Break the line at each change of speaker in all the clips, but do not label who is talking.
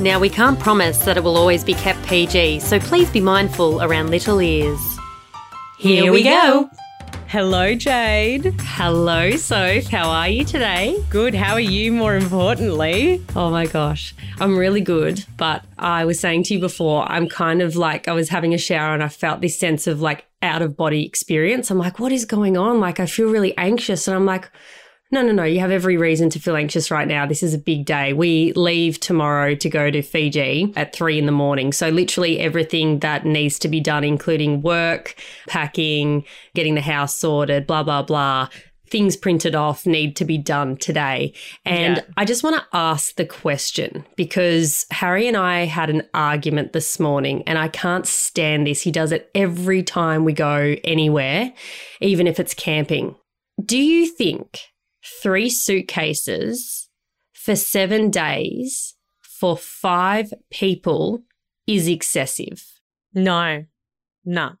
Now, we can't promise that it will always be kept PG, so please be mindful around little ears. Here we go.
Hello, Jade.
Hello, Soph. How are you today?
Good. How are you, more importantly?
Oh my gosh, I'm really good. But I was saying to you before, I'm kind of like, I was having a shower and I felt this sense of like out of body experience. I'm like, what is going on? Like, I feel really anxious. And I'm like, no, no, no. You have every reason to feel anxious right now. This is a big day. We leave tomorrow to go to Fiji at three in the morning. So, literally, everything that needs to be done, including work, packing, getting the house sorted, blah, blah, blah, things printed off need to be done today. And
Yeah.
I just want to ask the question because Harry and I had an argument this morning, and I can't stand this. He does it every time we go anywhere, even if it's camping. Do you think three suitcases for seven days for five people is excessive?
No. No.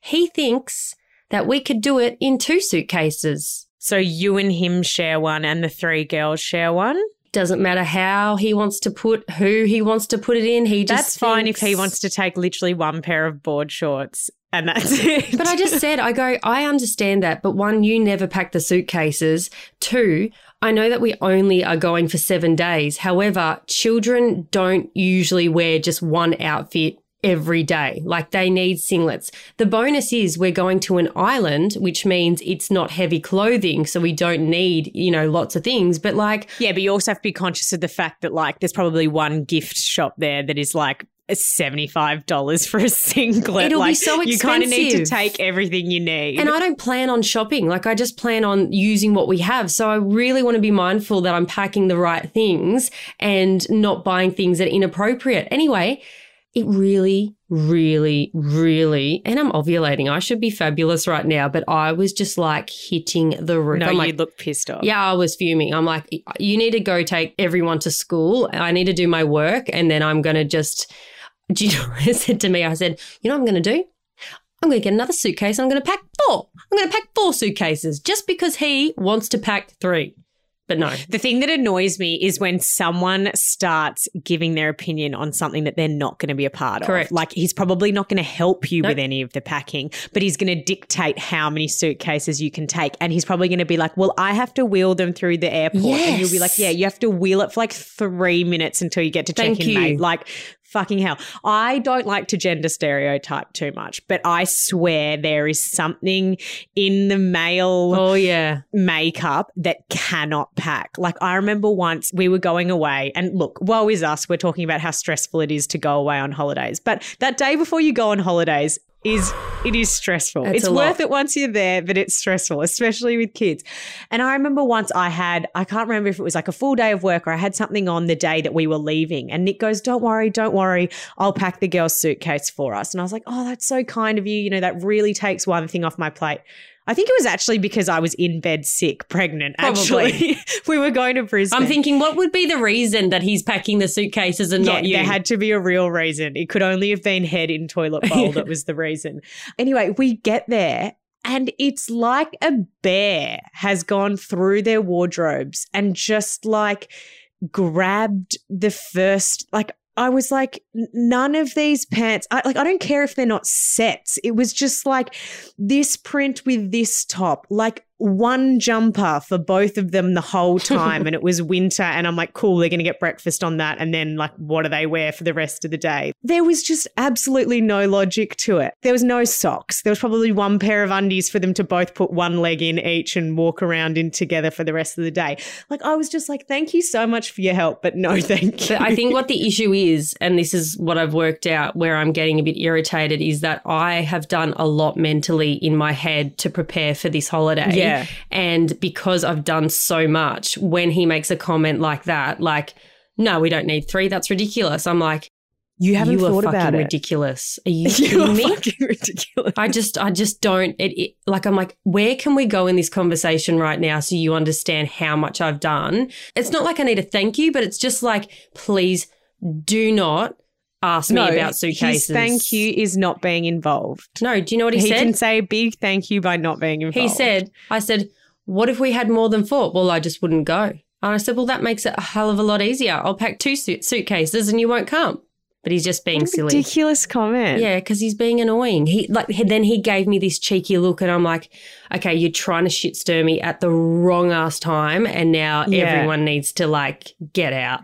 He thinks that we could do it in two suitcases.
So you and him share one and the three girls share one?
Doesn't matter how he wants to put who he wants to put it in. He just
That's fine if he wants to take literally one pair of board shorts and that's it.
But I just said, I go, I understand that. But one, you never pack the suitcases. Two, I know that we only are going for seven days. However, children don't usually wear just one outfit every day. Like they need singlets. The bonus is we're going to an island, which means it's not heavy clothing. So we don't need, you know, lots of things. But like,
Yeah, but you also have to be conscious of the fact that like there's probably one gift shop there that is like seventy-five dollars for a singlet.
It'll be
like,
so
You kind of need to take everything you need.
And I don't plan on shopping. Like I just plan on using what we have. So I really want to be mindful that I'm packing the right things and not buying things that are inappropriate. Anyway, it really, really, really, and I'm ovulating. I should be fabulous right now, but I was just like hitting the roof.
no,
I'm
you
like,
look pissed off.
yeah, I was fuming. I'm like, you need to go take everyone to school. I need to do my work, and then I'm going to just. Do you know what I said to me? I said, you know what I'm going to do? I'm going to get another suitcase. I'm going to pack four. I'm going to pack four suitcases just because he wants to pack three. But no,
The thing that annoys me is when someone starts giving their opinion on something that they're not going to be a part
Correct.
of. Like he's probably not going to help you
Nope.
with any of the packing, but he's going to dictate how many suitcases you can take. And he's probably going to be like, well, I have to wheel them through the airport. And you'll be like, yeah, you have to wheel it for like three minutes until you get to check
Thank
in,
you.
mate. Like, fucking hell. I don't like to gender stereotype too much, but I swear there is something in the male
oh yeah,
makeup that cannot pack. Like I remember once we were going away and look, woe is us. We're talking about how stressful it is to go away on holidays. But that day before you go on holidays is it is stressful.
It's
it's worth
lot.
it once you're there, but it's stressful, especially with kids. And I remember once I had, I can't remember if it was like a full day of work or I had something on the day that we were leaving. And Nick goes, Don't worry, don't worry. I'll pack the girl's suitcase for us. And I was like, Oh, that's so kind of you. You know, that really takes one thing off my plate. I think it was actually because I was in bed sick, pregnant.
Probably.
Actually, we were going to Brisbane.
I'm thinking, what would be the reason that he's packing the suitcases and
yeah,
not you?
there had to be a real reason. It could only have been head in toilet bowl that was the reason. Anyway, we get there and it's like a bear has gone through their wardrobes and just like grabbed the first like I was like, none of these pants. I like. I don't care if they're not sets. It was just like this print with this top, like one jumper for both of them the whole time, and it was winter. And I'm like, cool, they're going to get breakfast on that, and then like, what do they wear for the rest of the day? There was just absolutely no logic to it. There was no socks. There was probably one pair of undies for them to both put one leg in each and walk around in together for the rest of the day. Like, I was just like, thank you so much for your help, but no, thank you.
But I think what the issue is, and this is what I've worked out where I'm getting a bit irritated, is that I have done a lot mentally in my head to prepare for this holiday.
Yeah.
And because I've done so much, when he makes a comment like that, like, no, we don't need three, that's ridiculous. I'm like,
You haven't
you are
thought
fucking
about it.
ridiculous. Are you
You
kidding me?
fucking ridiculous.
I just, I just don't. It, it, like, I'm like, where can we go in this conversation right now so you understand how much I've done? It's not like I need a thank you, but it's just like, please do not ask me about suitcases.
Thank you is not being involved.
No, do you know what he, said?
He, can say big thank you by not being involved.
he said, I said, what if we had more than four? Well, I just wouldn't go. And I said, well, that makes it a hell of a lot easier. I'll pack two suit- suitcases and you won't come. But he's just being silly.
ridiculous comment.
Yeah, because he's being annoying. He like then he gave me this cheeky look, and I'm like, okay, you're trying to shit stir me at the wrong ass time, and now
Yeah.
everyone needs to like get out.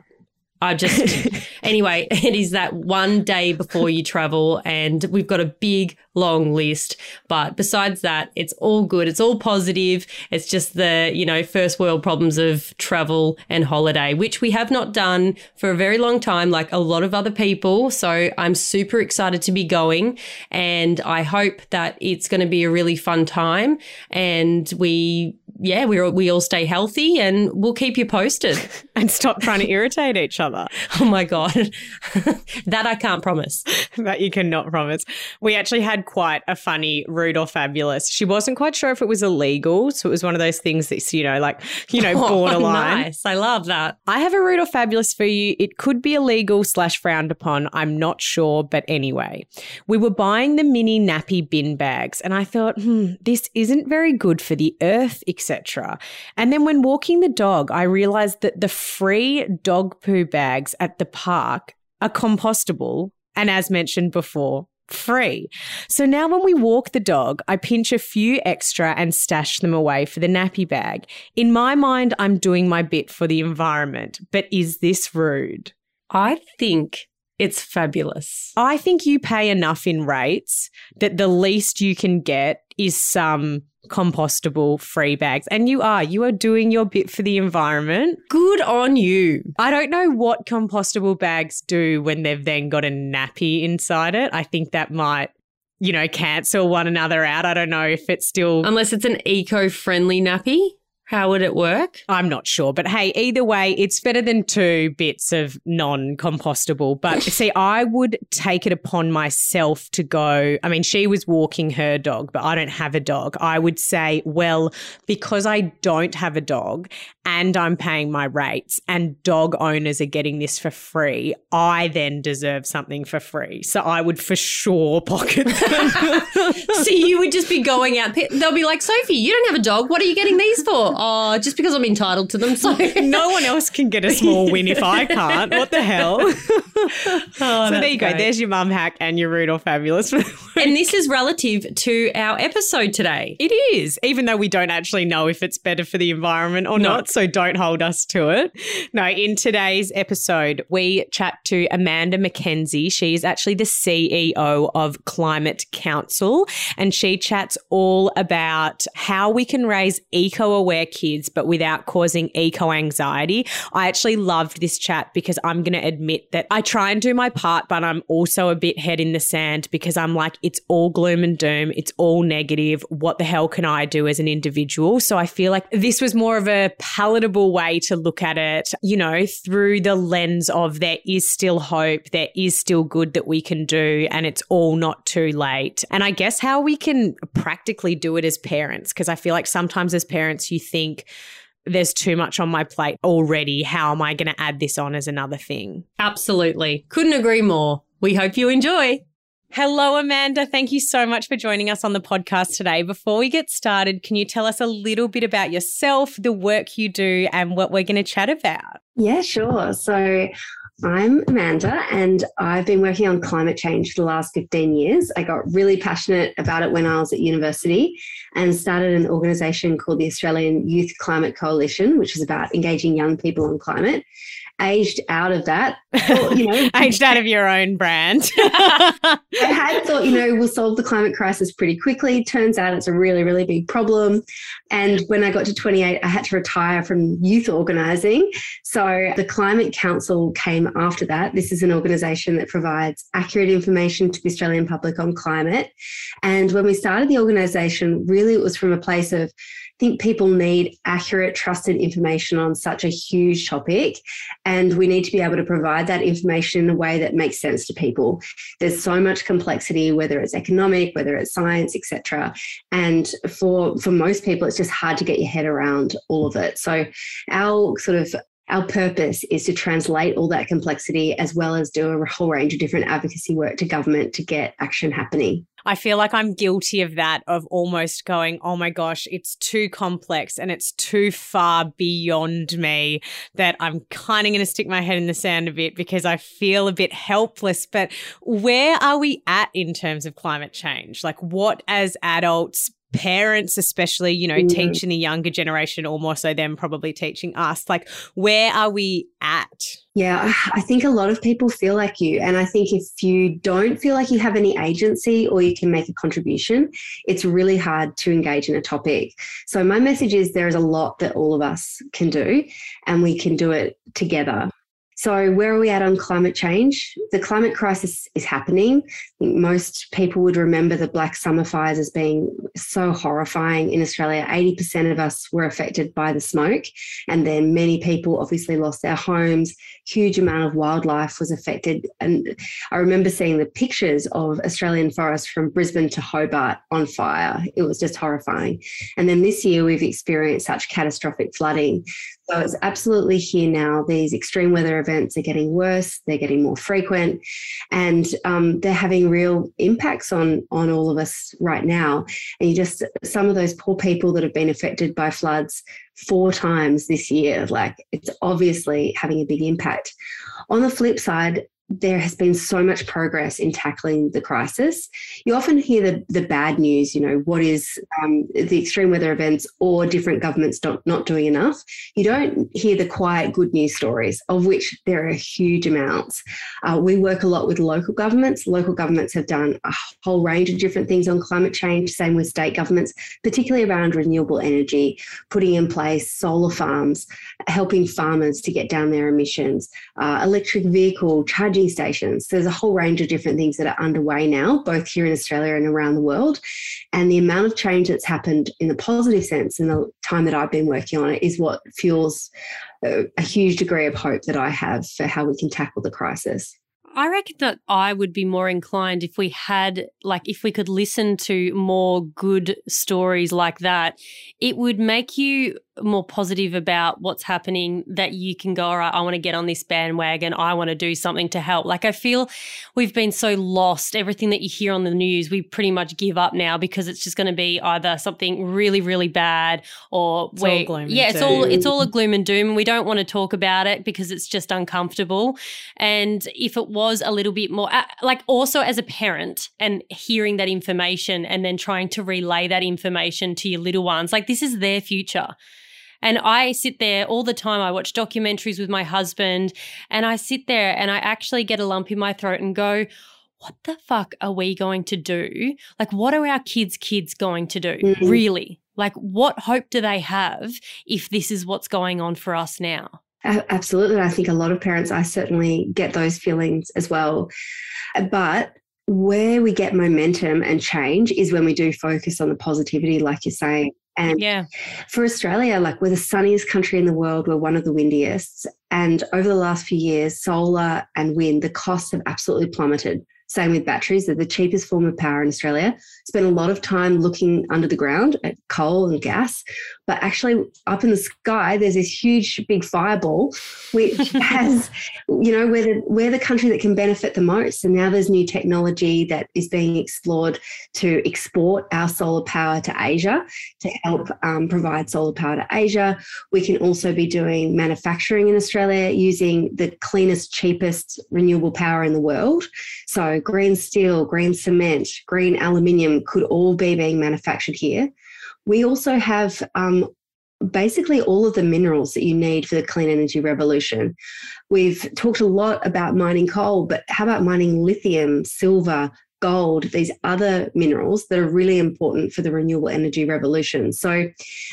I just anyway, it is that one day before you travel, and we've got a big long list. But besides that, it's all good. It's all positive. It's just the you know first world problems of travel and holiday, which we have not done for a very long time, like a lot of other people. So I'm super excited to be going, and I hope that it's going to be a really fun time, and we. Yeah, we all- we all stay healthy and we'll keep you posted.
And stop trying to irritate each other.
Oh my God. that I can't promise.
that you cannot promise. We actually had quite a funny rude or fabulous. She wasn't quite sure if it was illegal. So it was one of those things that's, you know, like, you know,
Oh,
borderline.
nice. I love that.
I have a rude or fabulous for you. It could be illegal slash frowned upon. I'm not sure. But anyway, we were buying the mini nappy bin bags and I thought, hmm, this isn't very good for the earth, etc. And then when walking the dog, I realized that the free dog poo bags at the park are compostable. And as mentioned before, free. So now when we walk the dog, I pinch a few extra and stash them away for the nappy bag. In my mind, I'm doing my bit for the environment, but is this rude?
I think it's fabulous.
I think you pay enough in rates that the least you can get is some compostable free bags. And you are, you are doing your bit for the environment.
Good on you.
I don't know what compostable bags do when they've then got a nappy inside it. I think that might, you know, cancel one another out. I don't know if it's still.
Unless it's an eco friendly nappy. How would it work?
I'm not sure, but hey, either way, it's better than two bits of non compostable. But see, I would take it upon myself to go. I mean, she was walking her dog, but I don't have a dog. I would say, well, because I don't have a dog and I'm paying my rates and dog owners are getting this for free, I then deserve something for free. So I would for sure pocket them.
so you would just be going out. They'll be like, Sophie, you don't have a dog. What are you getting these for? Oh, just because I'm entitled to them. So
no one else can get a small win if I can't. What the hell? Oh, so there you go. There's your mum hack and your rude or fabulous.
And this is relative to our episode today.
It is, even though we don't actually know if it's better for the environment or
No.
not. So don't hold us to it. No, in today's episode, we chat to Amanda McKenzie. She's actually the CEO of Climate Council, and she chats all about how we can raise eco aware kids, but without causing eco anxiety. I actually loved this chat because I'm going to admit that I try and do my part, but I'm also a bit head in the sand because I'm like, it's all gloom and doom. It's all negative. What the hell can I do as an individual? So I feel like this was more of a palatable way to look at it, you know, through the lens of there is still hope, there is still good that we can do, and it's all not too late. And I guess how we can practically do it as parents, because I feel like sometimes as parents, you think, there's too much on my plate already. How am I going to add this on as another thing?
Absolutely. Couldn't agree more. We hope you enjoy.
Hello, Amanda. Thank you so much for joining us on the podcast today. Before we get started, can you tell us a little bit about yourself, the work you do, and what we're going to chat about?
Yeah, sure. So I'm Amanda, and I've been working on climate change for the last 15 years. I got really passionate about it when I was at university and started an organization called the Australian Youth Climate Coalition, which is about engaging young people on climate. Aged out of that, you know,
Aged out of your own brand.
I had thought, you know, we'll solve the climate crisis pretty quickly. Turns out it's a really, really big problem. And when I got to 28, I had to retire from youth organising. So the Climate Council came after that. This is an organisation that provides accurate information to the Australian public on climate. And when we started the organisation, really it was from a place of think people need accurate, trusted information on such a huge topic. And we need to be able to provide that information in a way that makes sense to people. There's so much complexity, whether it's economic, whether it's science, etc. And for for most people, it's just hard to get your head around all of it. So our sort of our purpose is to translate all that complexity as well as do a whole range of different advocacy work to government to get action happening.
I feel like I'm guilty of that, of almost going, oh my gosh, it's too complex and it's too far beyond me that I'm kind of going to stick my head in the sand a bit because I feel a bit helpless. But where are we at in terms of climate change? Like, what as adults, parents especially you know mm. teaching the younger generation or more so them probably teaching us like where are we at?
Yeah i think a lot of people feel like you and i think if you don't feel like you have any agency or you can make a contribution it's really hard to engage in a topic. So my message is there is a lot that all of us can do and we can do it together so, where are we at on climate change? The climate crisis is happening. most people would remember the Black Summer fires as being so horrifying in Australia. 80% of us were affected by the smoke, and then many people obviously lost their homes. Huge amount of wildlife was affected. And I remember seeing the pictures of Australian forests from Brisbane to Hobart on fire. It was just horrifying. And then this year, we've experienced such catastrophic flooding. So it's absolutely here now. These extreme weather events are getting worse, they're getting more frequent, and um, they're having real impacts on, on all of us right now. And you just, some of those poor people that have been affected by floods four times this year, like it's obviously having a big impact. On the flip side, there has been so much progress in tackling the crisis. You often hear the, the bad news, you know, what is um, the extreme weather events or different governments not, not doing enough. You don't hear the quiet good news stories, of which there are huge amounts. Uh, we work a lot with local governments. Local governments have done a whole range of different things on climate change, same with state governments, particularly around renewable energy, putting in place solar farms, helping farmers to get down their emissions, uh, electric vehicle charging charging stations. There's a whole range of different things that are underway now, both here in Australia and around the world. And the amount of change that's happened in the positive sense in the time that I've been working on it is what fuels a, a huge degree of hope that I have for how we can tackle the crisis.
I reckon that I would be more inclined if we had, like, if we could listen to more good stories like that. It would make you more positive about what's happening that you can go, all right, I want to get on this bandwagon. I want to do something to help. Like I feel we've been so lost. Everything that you hear on the news, we pretty much give up now because it's just going to be either something really, really bad or
it's we,
yeah, it's all it's all a gloom and doom. We don't want to talk about it because it's just uncomfortable. And if it was a little bit more, uh, like also as a parent and hearing that information and then trying to relay that information to your little ones, like this is their future. And I sit there all the time. I watch documentaries with my husband and I sit there and I actually get a lump in my throat and go, what the fuck are we going to do? Like, what are our kids' kids going to do? Mm-hmm. Really? Like, what hope do they have if this is what's going on for us now?
Absolutely. I think a lot of parents, I certainly get those feelings as well. But where we get momentum and change is when we do focus on the positivity, like you're saying. And yeah. for Australia, like we're the sunniest country in the world, we're one of the windiest. And over the last few years, solar and wind, the costs have absolutely plummeted. Same with batteries, they're the cheapest form of power in Australia. Spent a lot of time looking under the ground at coal and gas, but actually up in the sky, there's this huge big fireball, which has, you know, we're the, we're the country that can benefit the most. And now there's new technology that is being explored to export our solar power to Asia to help um, provide solar power to Asia. We can also be doing manufacturing in Australia using the cleanest, cheapest renewable power in the world. So green steel, green cement, green aluminium could all be being manufactured here. We also have um, basically all of the minerals that you need for the clean energy revolution. We've talked a lot about mining coal, but how about mining lithium, silver, gold, these other minerals that are really important for the renewable energy revolution. So,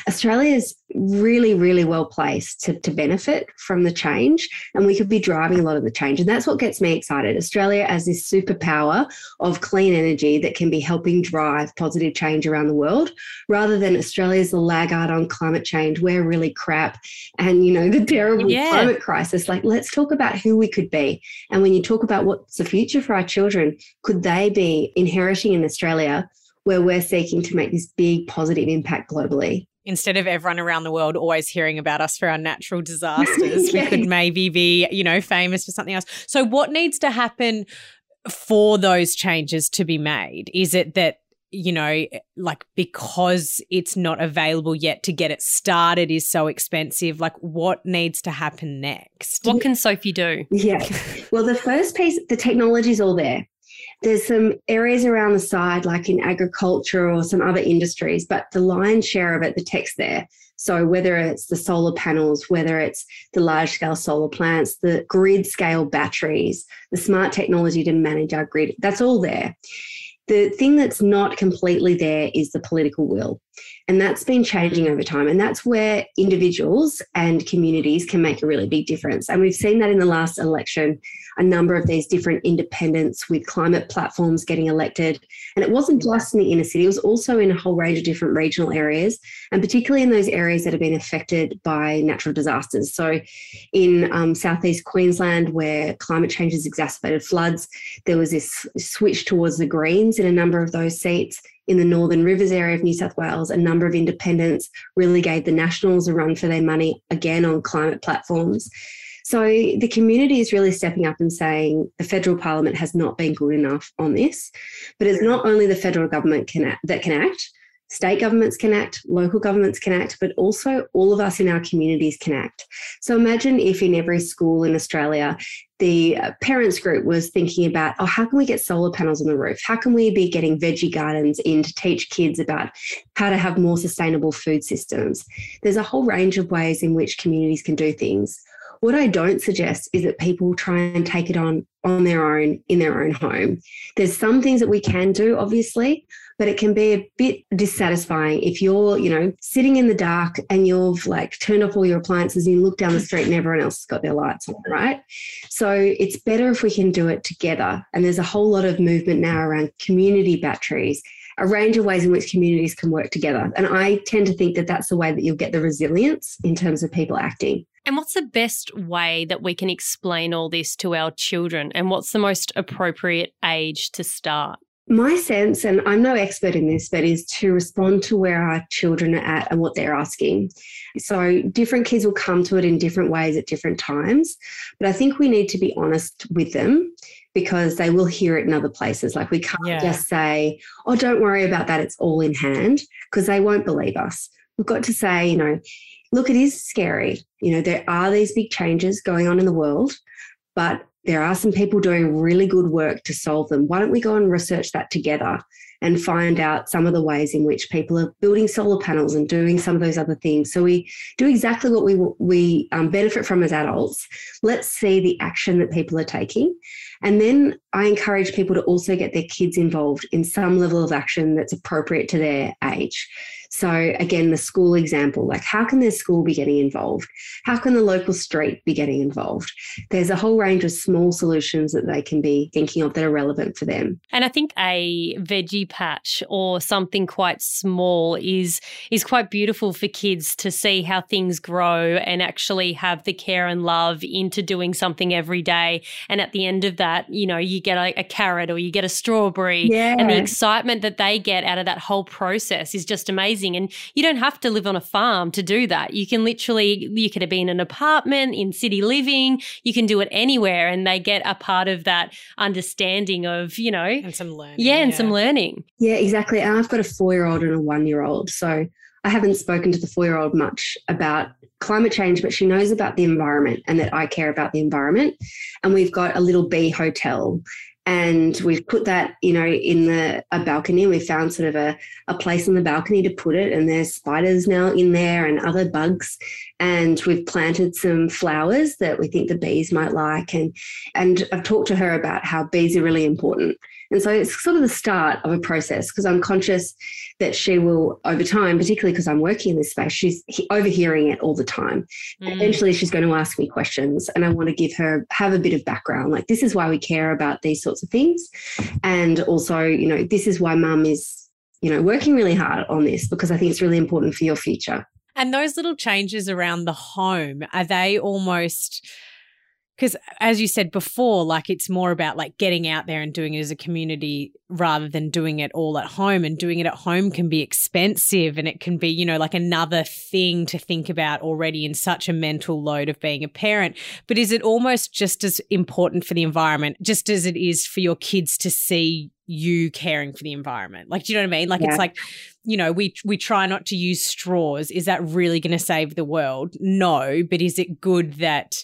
Australia's really, really well placed to, to benefit from the change. And we could be driving a lot of the change. And that's what gets me excited. Australia as this superpower of clean energy that can be helping drive positive change around the world, rather than Australia's the laggard on climate change. We're really crap. And, you know, the terrible yeah. climate crisis. Like, let's talk about who we could be. And when you talk about what's the future for our children, could they be inheriting in Australia where we're seeking to make this big positive impact globally?
Instead of everyone around the world always hearing about us for our natural disasters, we could maybe be, you know, famous for something else. So, what needs to happen for those changes to be made? Is it that you know, like because it's not available yet to get it started is so expensive. Like, what needs to happen next?
What can Sophie do?
Yeah. Well, the first piece, the technology is all there. There's some areas around the side, like in agriculture or some other industries, but the lion's share of it, the tech's there. So whether it's the solar panels, whether it's the large scale solar plants, the grid scale batteries, the smart technology to manage our grid, that's all there. The thing that's not completely there is the political will. And that's been changing over time. And that's where individuals and communities can make a really big difference. And we've seen that in the last election, a number of these different independents with climate platforms getting elected. And it wasn't just in the inner city, it was also in a whole range of different regional areas, and particularly in those areas that have been affected by natural disasters. So in um, southeast Queensland, where climate change has exacerbated floods, there was this switch towards the Greens in a number of those seats in the Northern Rivers area of New South Wales, a number of independents really gave the Nationals a run for their money again on climate platforms. So the community is really stepping up and saying the federal parliament has not been good enough on this. But it's not only the federal government can act, that can act, state governments can act, local governments can act, but also all of us in our communities can act. So imagine if in every school in Australia, the uh, parents group was thinking about, oh, how can we get solar panels on the roof? How can we be getting veggie gardens in to teach kids about how to have more sustainable food systems? There's a whole range of ways in which communities can do things. What I don't suggest is that people try and take it on on their own in their own home. There's some things that we can do, obviously, but it can be a bit dissatisfying if you're, you know, sitting in the dark and you've like turned off all your appliances and you look down the street and everyone else has got their lights on, right? So it's better if we can do it together. And there's a whole lot of movement now around community batteries a range of ways in which communities can work together. And I tend to think that that's the way that you'll get the resilience in terms of people acting.
And what's the best way that we can explain all this to our children? And what's the most appropriate age to start?
My sense, and I'm no expert in this, but is to respond to where our children are at and what they're asking. So, different kids will come to it in different ways at different times. But I think we need to be honest with them because they will hear it in other places. Like, we can't yeah. just say, oh, don't worry about that, it's all in hand, because they won't believe us. We've got to say, you know, look, it is scary. You know, there are these big changes going on in the world, but there are some people doing really good work to solve them. Why don't we go and research that together and find out some of the ways in which people are building solar panels and doing some of those other things? So we do exactly what we we um, benefit from as adults. Let's see the action that people are taking, and then I encourage people to also get their kids involved in some level of action that's appropriate to their age. So, again, the school example like, how can their school be getting involved? How can the local street be getting involved? There's a whole range of small solutions that they can be thinking of that are relevant for them.
And I think a veggie patch or something quite small is is quite beautiful for kids to see how things grow and actually have the care and love into doing something every day. And at the end of that, you know, you get a, a carrot or you get a strawberry, yeah. and the excitement that they get out of that whole process is just amazing amazing. And you don't have to live on a farm to do that. You can literally, you could have been in an apartment, in city living, you can do it anywhere. And they get a part of that understanding of, you know,
and some learning.
Yeah, and yeah. some learning.
Yeah, exactly. And I've got a four year old and a one year old. So I haven't spoken to the four year old much about climate change, but she knows about the environment and that I care about the environment. And we've got a little bee hotel and we've put that you know in the a balcony. We found sort of a, a place on the balcony to put it and there's spiders now in there and other bugs. And we've planted some flowers that we think the bees might like. And and i've talked to her about how bees are really important And so it's sort of the start of a process because I'm conscious that she will, over time, particularly because I'm working in this space, she's overhearing it all the time. Mm. Eventually, she's going to ask me questions, and I want to give her, have a bit of background. Like, this is why we care about these sorts of things. And also, you know, this is why mum is, you know, working really hard on this because I think it's really important for your future.
And those little changes around the home, are they almost because as you said before like it's more about like getting out there and doing it as a community rather than doing it all at home and doing it at home can be expensive and it can be you know like another thing to think about already in such a mental load of being a parent. But is it almost just as important for the environment just as it is for your kids to see you caring for the environment? Like do you know what i mean? Like yeah. it's like you know we we try not to use straws. Is that really going to save the world? No but is it good that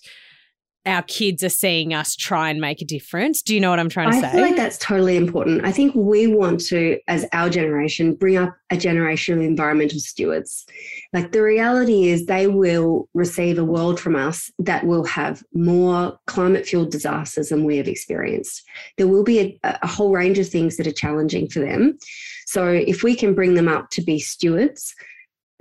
our kids are seeing us try and make a difference. Do you know what I'm trying to
I
say?
I feel like that's totally important. I think we want to, as our generation, bring up a generation of environmental stewards. Like the reality is, they will receive a world from us that will have more climate fueled disasters than we have experienced. There will be a, a whole range of things that are challenging for them. So if we can bring them up to be stewards,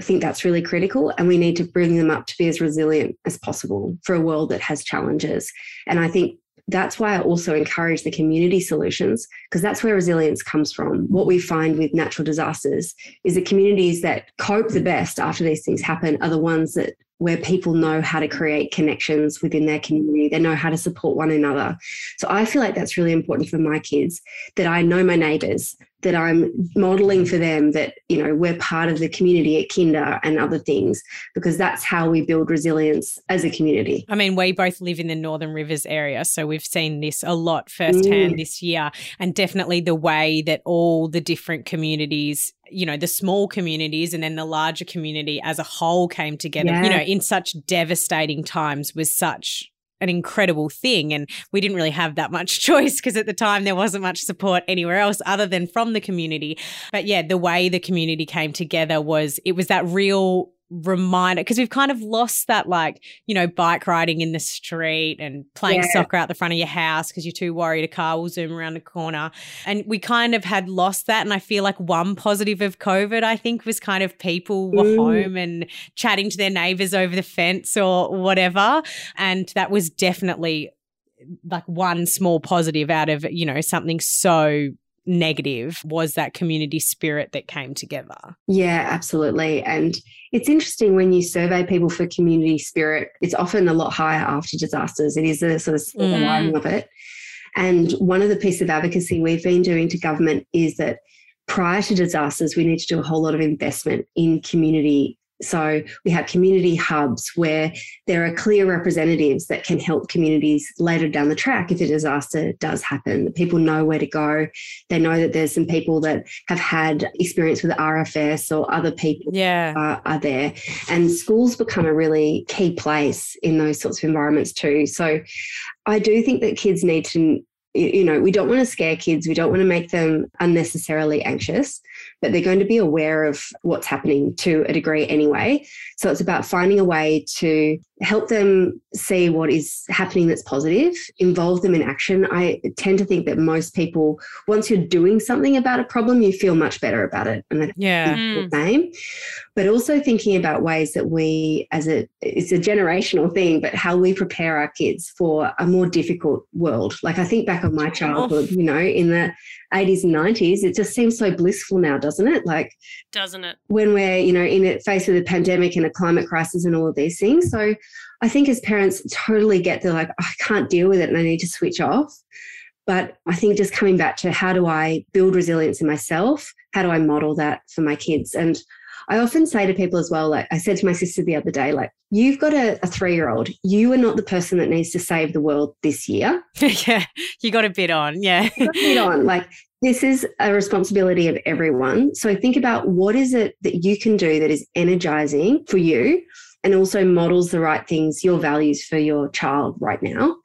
I think that's really critical. And we need to bring them up to be as resilient as possible for a world that has challenges. And I think that's why I also encourage the community solutions, because that's where resilience comes from. What we find with natural disasters is the communities that cope the best after these things happen are the ones that where people know how to create connections within their community. They know how to support one another. So I feel like that's really important for my kids that I know my neighbors, that I'm modeling for them that, you know, we're part of the community at Kinder and other things, because that's how we build resilience as a community.
I mean, we both live in the Northern Rivers area, so we've seen this a lot firsthand mm. this year. And definitely the way that all the different communities you know the small communities and then the larger community as a whole came together yeah. you know in such devastating times was such an incredible thing. And we didn't really have that much choice because at the time there wasn't much support anywhere else other than from the community. But yeah, the way the community came together was it was that real reminder because we've kind of lost that like you know bike riding in the street and playing yeah. soccer out the front of your house because you're too worried a car will zoom around the corner and we kind of had lost that and i feel like one positive of covid i think was kind of people were mm. home and chatting to their neighbors over the fence or whatever and that was definitely like one small positive out of you know something so negative was that community spirit that came together.
Yeah, absolutely. And it's interesting when you survey people for community spirit, it's often a lot higher after disasters. It is a sort of silver mm. lining of it. And one of the pieces of advocacy we've been doing to government is that prior to disasters, we need to do a whole lot of investment in community so we have community hubs where there are clear representatives that can help communities later down the track if a disaster does happen. People know where to go. They know that there's some people that have had experience with RFS or other people
yeah.
are, are there. And schools become a really key place in those sorts of environments too. So I do think that kids need to you know, we don't want to scare kids. We don't want to make them unnecessarily anxious but they're going to be aware of what's happening to a degree anyway. So it's about finding a way to help them see what is happening that's positive, involve them in action. I tend to think that most people, once you're doing something about a problem, you feel much better about it.
And yeah, the
hmm. same. But also thinking about ways that we, as a, it's a generational thing, but how we prepare our kids for a more difficult world. Like I think back on my childhood, you know, in the 80s and 90s, it just seems so blissful now, doesn't it? Like,
doesn't it?
When we're, you know, in it, face with a pandemic and a climate crisis and all of these things. So I think as parents totally get the like, oh, I can't deal with it and I need to switch off. But I think just coming back to how do I build resilience in myself? How do I model that for my kids? And I often say to people as well, like I said to my sister the other day, like, you've got a, a three year old. You are not the person that needs to save the world this year.
yeah, you got a bit on. Yeah.
bit on. Like, this is a responsibility of everyone. So think about what is it that you can do that is energizing for you and also models the right things, your values for your child right now.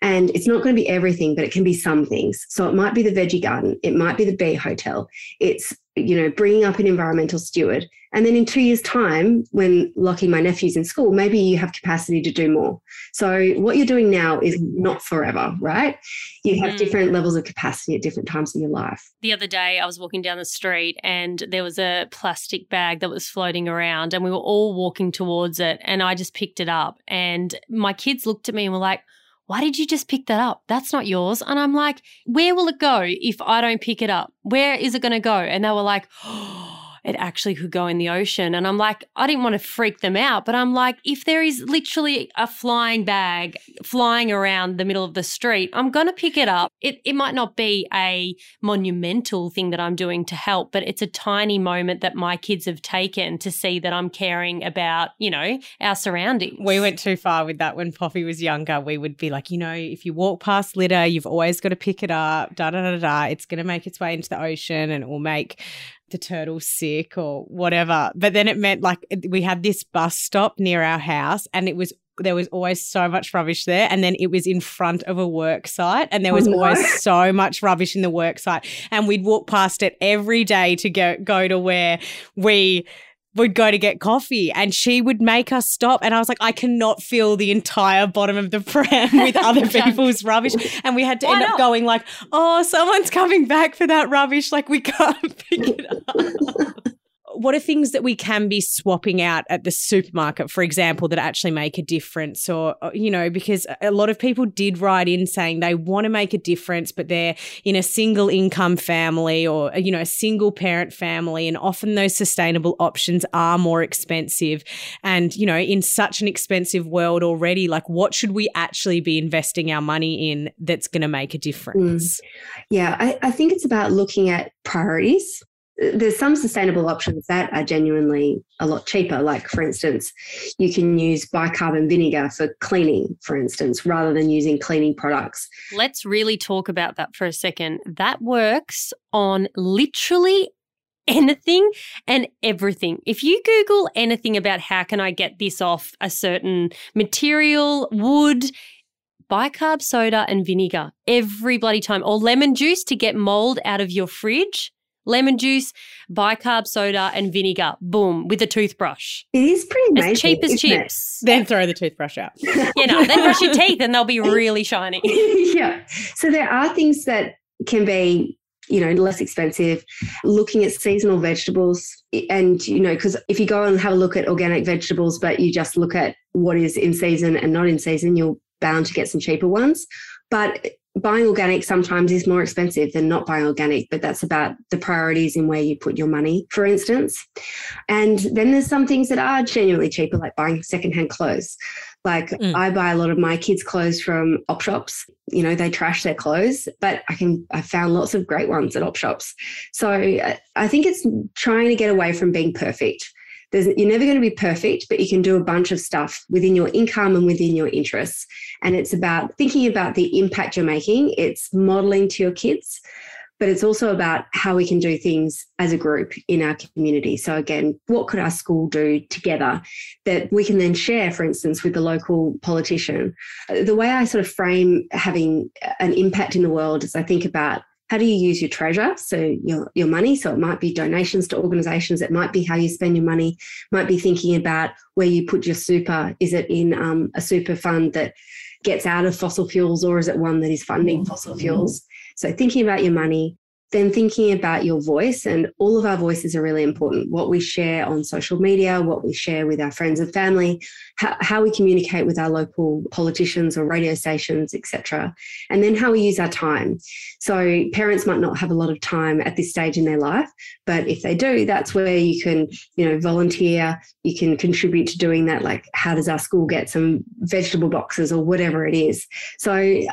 And it's not going to be everything, but it can be some things. So it might be the veggie garden, it might be the bee hotel, it's you know, bringing up an environmental steward. And then in two years' time, when locking my nephews in school, maybe you have capacity to do more. So what you're doing now is not forever, right? You have mm. different levels of capacity at different times in your life.
The other day, I was walking down the street and there was a plastic bag that was floating around, and we were all walking towards it. And I just picked it up. And my kids looked at me and were like, why did you just pick that up? That's not yours. And I'm like, where will it go if I don't pick it up? Where is it going to go? And they were like, oh, it actually could go in the ocean. And I'm like, I didn't want to freak them out, but I'm like, if there is literally a flying bag flying around the middle of the street, I'm going to pick it up. It, it might not be a monumental thing that I'm doing to help, but it's a tiny moment that my kids have taken to see that I'm caring about, you know, our surroundings.
We went too far with that when Poppy was younger. We would be like, you know, if you walk past litter, you've always got to pick it up, da da da da. It's going to make its way into the ocean and it will make the turtle sick or whatever. But then it meant like we had this bus stop near our house and it was there was always so much rubbish there. And then it was in front of a work site and there was oh, no. always so much rubbish in the work site. And we'd walk past it every day to go go to where we would go to get coffee and she would make us stop. And I was like, I cannot fill the entire bottom of the pram with other people's rubbish. And we had to Why end not? up going like, oh, someone's coming back for that rubbish. Like we can't pick it up what are things that we can be swapping out at the supermarket, for example, that actually make a difference? Or, you know, because a lot of people did write in saying they want to make a difference, but they're in a single income family or, you know, a single parent family. And often those sustainable options are more expensive. And, you know, in such an expensive world already, like what should we actually be investing our money in that's going to make a difference? Mm.
Yeah, I, I think it's about looking at priorities there's some sustainable options that are genuinely a lot cheaper. Like, for instance, you can use bicarbonate vinegar for cleaning, for instance, rather than using cleaning products.
Let's really talk about that for a second. That works on literally anything and everything. If you Google anything about how can I get this off a certain material, wood, bicarb soda and vinegar every bloody time, or lemon juice to get mold out of your fridge lemon juice, bicarb soda, and vinegar. Boom, with a toothbrush.
It is pretty amazing,
As cheap as chips.
It? Then throw the toothbrush out.
you know, then brush your teeth and they'll be really shiny.
yeah. So there are things that can be you know less expensive looking at seasonal vegetables and you know because if you go and have a look at organic vegetables but you just look at what is in season and not in season you're bound to get some cheaper ones but buying organic sometimes is more expensive than not buying organic, but that's about the priorities in where you put your money, for instance. And then there's some things that are genuinely cheaper, like buying secondhand clothes. Like mm. I buy a lot of my kids' clothes from op shops. You know, they trash their clothes, but I can I found lots of great ones at op shops. So I think it's trying to get away from being perfect there's, you're never going to be perfect, but you can do a bunch of stuff within your income and within your interests. And it's about thinking about the impact you're making. It's modeling to your kids, but it's also about how we can do things as a group in our community. So, again, what could our school do together that we can then share, for instance, with the local politician? The way I sort of frame having an impact in the world is I think about how do you use your treasure? So your, your money. So it might be donations to organizations. It might be how you spend your money. Might be thinking about where you put your super. Is it in um, a super fund that gets out of fossil fuels or is it one that is funding fossil fuels? So thinking about your money then thinking about your voice and all of our voices are really important. What we share on social media what we share with our friends and family how, how we communicate with our local politicians or radio stations etc and then how we use our time. So parents might not have a lot of time at this stage in their life but if they do that's where you can you know volunteer you can contribute to doing that like how does our school get some vegetable boxes or whatever it is. So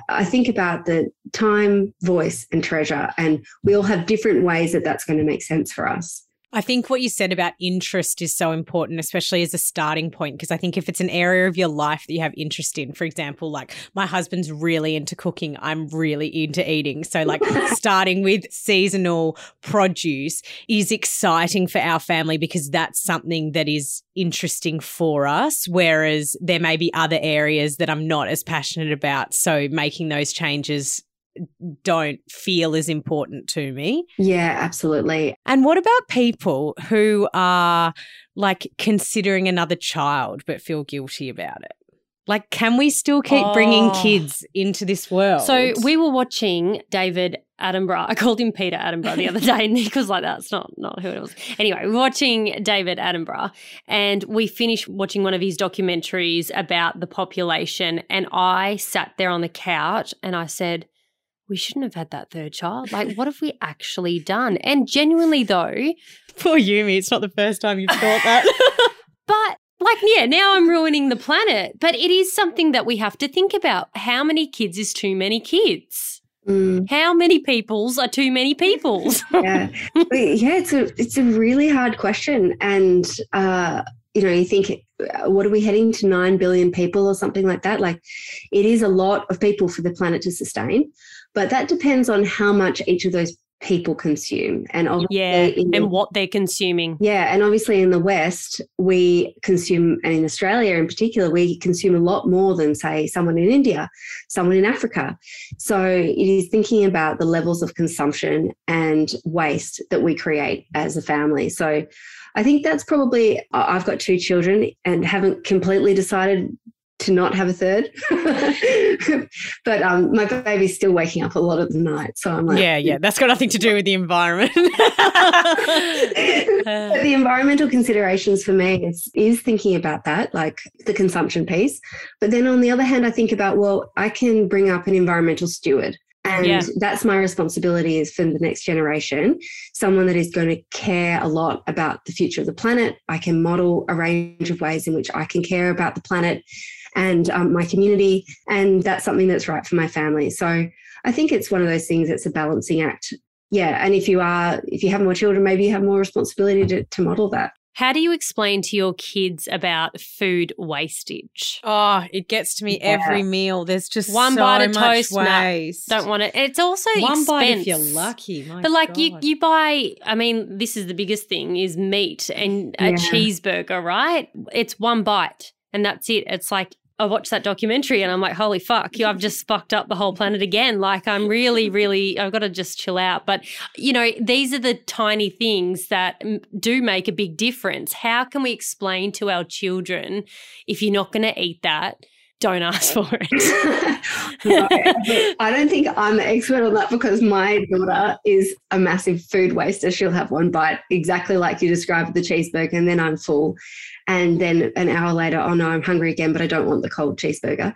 i think about the time voice and treasure and we all have different ways that that's going to make sense for us.
I think what you said about interest is so important, especially as a starting point. Because I think if it's an area of your life that you have interest in, for example, like my husband's really into cooking, I'm really into eating. So, like, starting with seasonal produce is exciting for our family because that's something that is interesting for us. Whereas there may be other areas that I'm not as passionate about. So, making those changes don't feel as important to me.
Yeah, absolutely.
And what about people who are like considering another child but feel guilty about it? Like, can we still keep oh. bringing kids into this world?
So we were watching David Attenborough. I called him Peter Attenborough the other day, and Nick was like, "That's not not who it was." Anyway, we are watching David Attenborough, and we finished watching one of his documentaries about the population. And I sat there on the couch, and I said, "We shouldn't have had that third child. Like, what have we actually done?" And genuinely, though,
poor Yumi, it's not the first time you've thought that.
but like, yeah, now I'm ruining the planet. But it is something that we have to think about. How many kids is too many kids? Mm. How many peoples are too many peoples?
yeah, yeah, it's a it's a really hard question, and uh, you know, you think, uh, what are we heading to nine billion people or something like that? Like, it is a lot of people for the planet to sustain, but that depends on how much each of those people consume. And obviously
yeah and what they're consuming.
Yeah and obviously in the west we consume and in australia in particular we consume a lot more than say someone in india someone in africa. So it is thinking about the levels of consumption and waste that we create as a family. So I think that's probably, I've got two children and haven't completely decided to not have a third. but um, my baby's still waking up a lot of the night. So I'm like,
yeah, yeah, that's got nothing to do with the environment.
the environmental considerations for me is, is thinking about that, like the consumption piece. But then on the other hand, I think about, well, I can bring up an environmental steward. And yeah. that's my responsibility is for the next generation, someone that is going to care a lot about the future of the planet. I can model a range of ways in which I can care about the planet and um, my community. And that's something that's right for my family. So I think it's one of those things that's a balancing act. Yeah. And if you are, if you have more children, maybe you have more responsibility to, to model that.
How do you explain to your kids about food wastage?
Oh, it gets to me yeah. every meal. There's just one so bite of toast. Waste.
Nah, don't want it. It's also
one
expense.
bite if you're lucky. My
but like
God.
you, you buy. I mean, this is the biggest thing: is meat and a yeah. cheeseburger. Right? It's one bite, and that's it. It's like I watched that documentary and I'm like, holy fuck, you, I've just fucked up the whole planet again. Like, I'm really, really, I've got to just chill out. But, you know, these are the tiny things that do make a big difference. How can we explain to our children if you're not going to eat that? Don't ask for
it. I don't think I'm the expert on that because my daughter is a massive food waster. She'll have one bite, exactly like you described the cheeseburger, and then I'm full. And then an hour later, oh no, I'm hungry again, but I don't want the cold cheeseburger.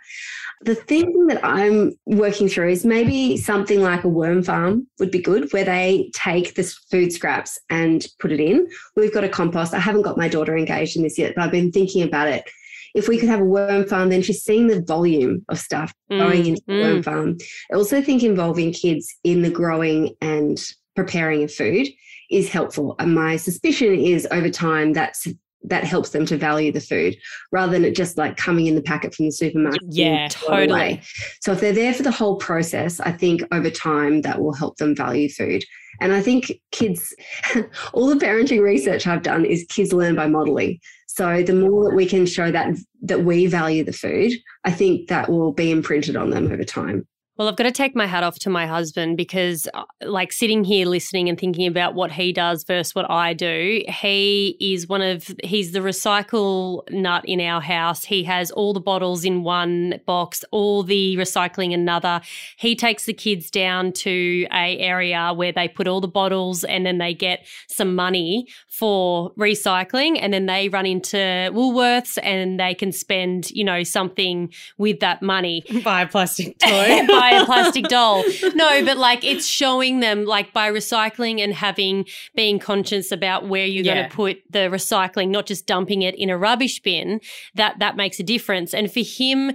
The thing that I'm working through is maybe something like a worm farm would be good, where they take the food scraps and put it in. We've got a compost. I haven't got my daughter engaged in this yet, but I've been thinking about it. If we could have a worm farm, then she's seeing the volume of stuff mm, going into mm. worm farm. I also think involving kids in the growing and preparing of food is helpful. And my suspicion is over time that's that helps them to value the food rather than it just like coming in the packet from the supermarket.
Yeah, totally.
So if they're there for the whole process, I think over time that will help them value food. And I think kids, all the parenting research I've done is kids learn by modeling. So the more that we can show that that we value the food, I think that will be imprinted on them over time.
Well, I've got to take my hat off to my husband because, uh, like, sitting here listening and thinking about what he does versus what I do, he is one of, he's the recycle nut in our house. He has all the bottles in one box, all the recycling another. He takes the kids down to a area where they put all the bottles and then they get some money for recycling and then they run into Woolworths and they can spend, you know, something with that money.
Buy a plastic toy.
buy a plastic doll. No, but like it's showing them like by recycling and having being conscious about where you're yeah. going to put the recycling, not just dumping it in a rubbish bin. That that makes a difference. And for him,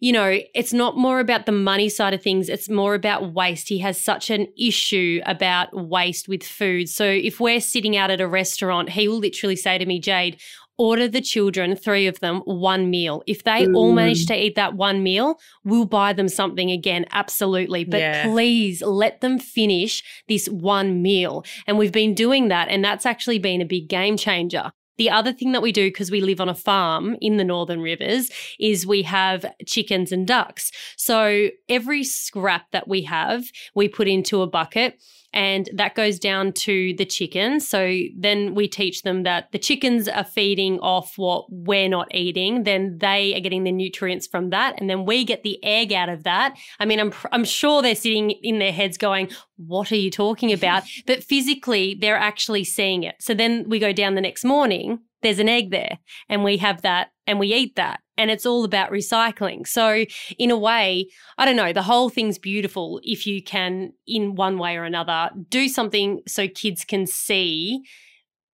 you know, it's not more about the money side of things, it's more about waste. He has such an issue about waste with food. So if we're sitting out at a restaurant, he will literally say to me, Jade, order the children, three of them, one meal. If they mm. all manage to eat that one meal, we'll buy them something again. Absolutely. But yeah. please let them finish this one meal. And we've been doing that. And that's actually been a big game changer. The other thing that we do, because we live on a farm in the Northern Rivers, is we have chickens and ducks. So every scrap that we have, we put into a bucket and that goes down to the chickens. So then we teach them that the chickens are feeding off what we're not eating, then they are getting the nutrients from that, and then we get the egg out of that. I mean, I'm I'm sure they're sitting in their heads going, "What are you talking about?" but physically, they're actually seeing it. So then we go down the next morning there's an egg there and we have that and we eat that. And it's all about recycling. So, in a way, I don't know, the whole thing's beautiful if you can, in one way or another, do something so kids can see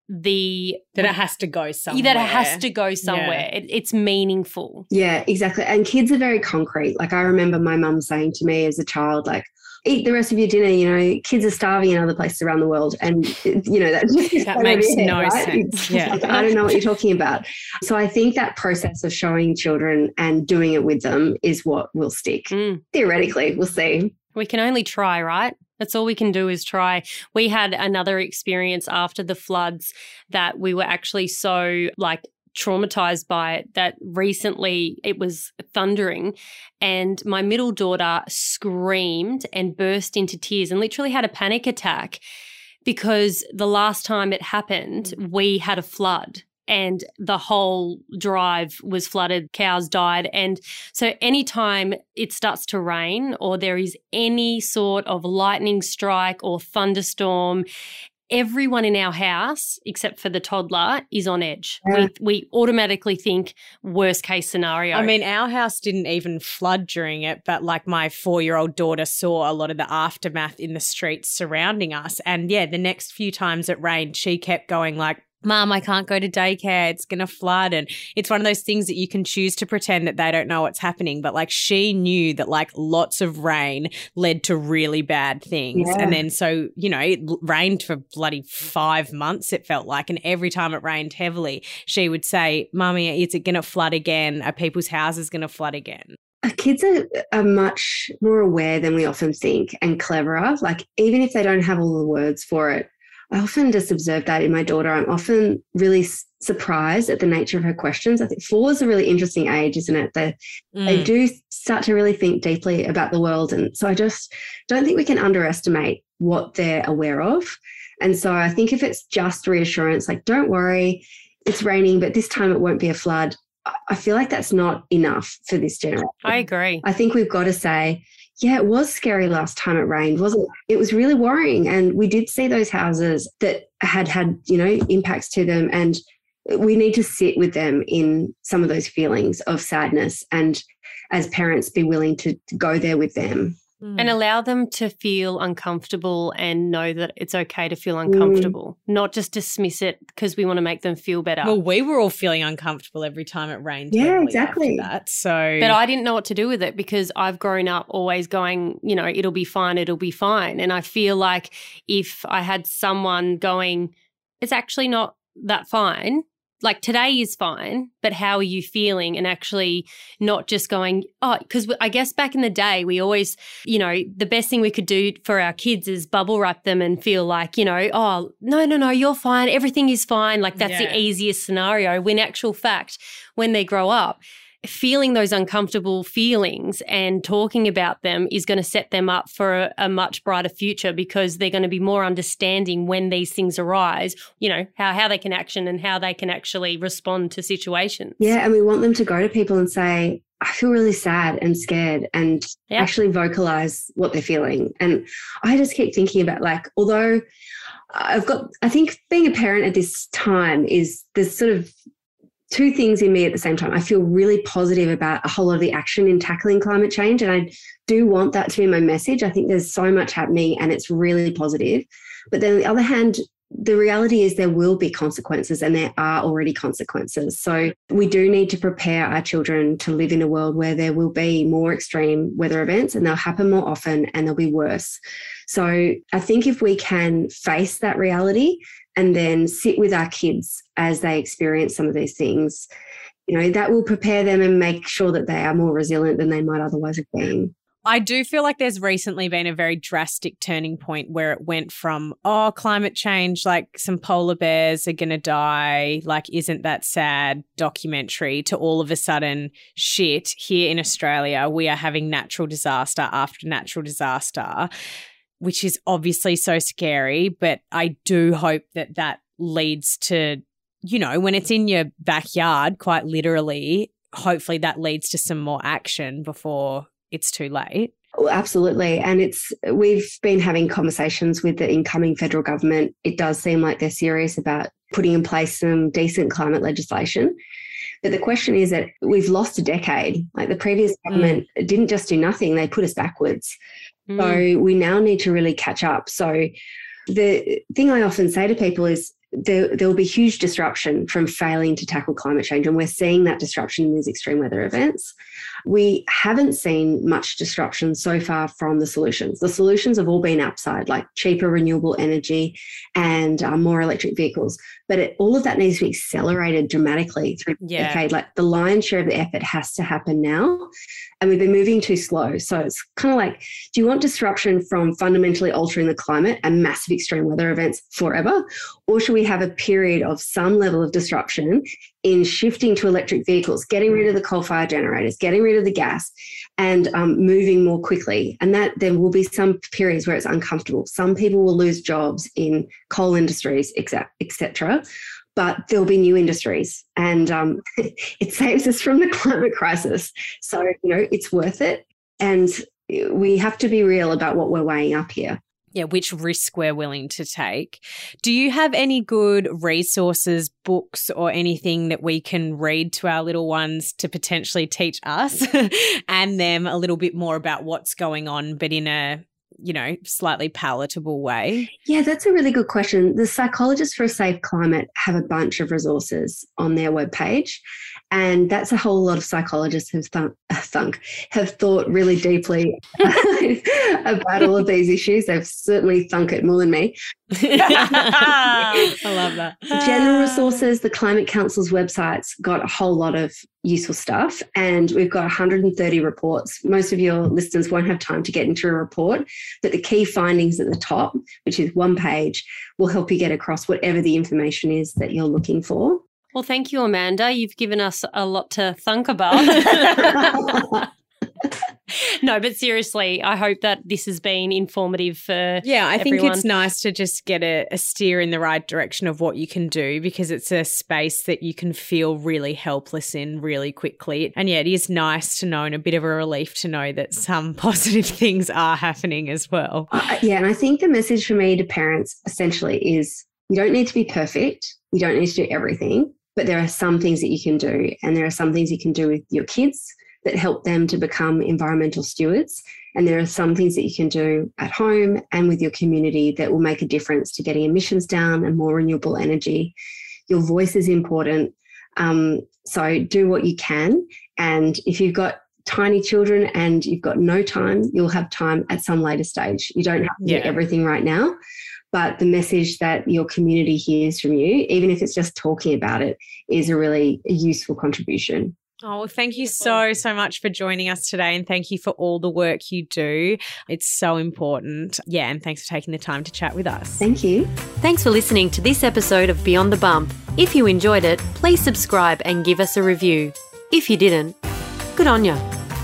the
that it has to go somewhere.
That it has to go somewhere. Yeah. It, it's meaningful.
Yeah, exactly. And kids are very concrete. Like I remember my mum saying to me as a child, like, eat the rest of your dinner. You know, kids are starving in other places around the world, and you know that
that makes head, no right? sense. Yeah,
like, I don't know what you're talking about. So I think that process of showing children and doing it with them is what will stick. Mm. Theoretically, we'll see.
We can only try, right? That's all we can do is try. We had another experience after the floods that we were actually so like traumatized by it that recently it was thundering. And my middle daughter screamed and burst into tears and literally had a panic attack because the last time it happened mm. we had a flood and the whole drive was flooded cows died. And so anytime it starts to rain or there is any sort of lightning strike or thunderstorm everyone in our house, except for the toddler, is on edge. Yeah. We, we automatically think worst case scenario.
I mean, our house didn't even flood during it, but like my four year old daughter saw a lot of the aftermath in the streets surrounding us. And yeah, the next few times it rained, she kept going like, Mom, I can't go to daycare. It's going to flood. And it's one of those things that you can choose to pretend that they don't know what's happening. But like she knew that like lots of rain led to really bad things. Yeah. And then so, you know, it rained for bloody five months, it felt like. And every time it rained heavily, she would say, Mommy, is it going to flood again? Are people's houses going to flood again?
kids are, are much more aware than we often think and cleverer. Like, even if they don't have all the words for it, I often just observe that in my daughter. I'm often really surprised at the nature of her questions. I think four is a really interesting age, isn't it? They, mm. they do start to really think deeply about the world. And so I just don't think we can underestimate what they're aware of. And so I think if it's just reassurance, like, don't worry, it's raining, but this time it won't be a flood. I feel like that's not enough for this generation. I
agree.
I think we've got to say, yeah, it was scary last time it rained, wasn't it? It was really worrying. And we did see those houses that had had, you know, impacts to them. And we need to sit with them in some of those feelings of sadness and as parents be willing to go there with them
Mm. And allow them to feel uncomfortable and know that it's okay to feel mm. uncomfortable, mm. not just dismiss it because we want to make them feel better.
Well, we were all feeling uncomfortable every time it rained.
Yeah, exactly.
that. So,
but I didn't know what to do with it because I've grown up always going, you know, it'll be fine, it'll be fine. And I feel like if I had someone going, it's actually not that fine, like today is fine, but how are you feeling? And actually not just going, oh, because I guess back in the day, we always, you know, the best thing we could do for our kids is bubble wrap them and feel like, you know, oh, no, no, no, you're fine. Everything is fine. Like that's yeah. the easiest scenario. When actual fact, when they grow up, feeling those uncomfortable feelings and talking about them is going to set them up for a, a, much brighter future because they're going to be more understanding when these things arise, you know, how, how they can action and how they can actually respond to situations.
Yeah. And we want them to go to people and say, I feel really sad and scared and yeah. actually vocalize what they're feeling. And I just keep thinking about like, although I've got, I think being a parent at this time is there's sort of two things in me at the same time. I feel really positive about a whole lot of the action in tackling climate change. And I do want that to be my message. I think there's so much happening and it's really positive. But then on the other hand, the reality is there will be consequences and there are already consequences. So we do need to prepare our children to live in a world where there will be more extreme weather events and they'll happen more often and they'll be worse. So I think if we can face that reality and then sit with our kids as they experience some of these things, you know, that will prepare them and make sure that they are more resilient than they might otherwise have been.
I do feel like there's recently been a very drastic turning point where it went from, oh, climate change, like some polar bears are going to die, like, isn't that sad? documentary, to all of a sudden, shit, here in Australia, we are having natural disaster after natural disaster, which is obviously so scary. But I do hope that that leads to, you know, when it's in your backyard, quite literally, hopefully that leads to some more action before it's too late.
Oh, absolutely. And it's we've been having conversations with the incoming federal government. It does seem like they're serious about putting in place some decent climate legislation. But the question is that we've lost a decade. Like the previous mm. government mm. didn't just do nothing, they put us backwards. Mm. So we now need to really catch up. So the thing I often say to people is there, there will be huge disruption from failing to tackle climate change. And we're seeing that disruption in these extreme weather events. We haven't seen much disruption so far from the solutions. The solutions have all been upside, like cheaper renewable energy and uh, more electric vehicles. But it, all of that needs to be accelerated dramatically through yeah. decade. Like the lion's share of the effort has to happen now. And we've been moving too slow. So it's kind of like do you want disruption from fundamentally altering the climate and massive extreme weather events forever? Or should we have a period of some level of disruption in shifting to electric vehicles, getting rid of the coal fire generators, getting rid of the gas, and um, moving more quickly. And that there will be some periods where it's uncomfortable. Some people will lose jobs in coal industries, etc. But there'll be new industries, and um, it saves us from the climate crisis. So you know it's worth it, and we have to be real about what we're weighing up here
yeah, which risk we're willing to take. Do you have any good resources, books, or anything that we can read to our little ones to potentially teach us and them a little bit more about what's going on, but in a you know, slightly palatable way?
Yeah, that's a really good question. The Psychologists for a Safe Climate have a bunch of resources on their webpage. And that's a whole lot of psychologists have thunk, thunk have thought really deeply about all of these issues. They've certainly thunk it more than me.
I love that.
General resources, the Climate Council's website's got a whole lot of useful stuff. And we've got 130 reports. Most of your listeners won't have time to get into a report, but the key findings at the top, which is one page, will help you get across whatever the information is that you're looking for.
Well, thank you, Amanda. You've given us a lot to think about. no, but seriously, I hope that this has been informative for.
Yeah, I
everyone.
think it's nice to just get a, a, steer in the right direction of what you can do because it's a space that you can feel really helpless in really quickly. And yeah, it is nice to know and a bit of a relief to know that some positive things are happening as well.
Uh, yeah, and I think the message for me to parents essentially is you don't need to be perfect, you don't need to do everything but there are some things that you can do, and there are some things you can do with your kids that help them to become environmental stewards. And there are some things that you can do at home and with your community that will make a difference to getting emissions down and more renewable energy. Your voice is important. Um, so do what you can. And if you've got tiny children and you've got no time, you'll have time at some later stage. You don't have to yeah. do everything right now but the message that your community hears from you, even if it's just talking about it, is a really useful contribution.
Oh, well, thank you so, so much for joining us today. And thank you for all the work you do. It's so important. Yeah. And thanks for taking the time to chat with us.
Thank you.
Thanks for listening to this episode of Beyond the Bump. If you enjoyed it, please subscribe and give us a review. If you didn't, good on you.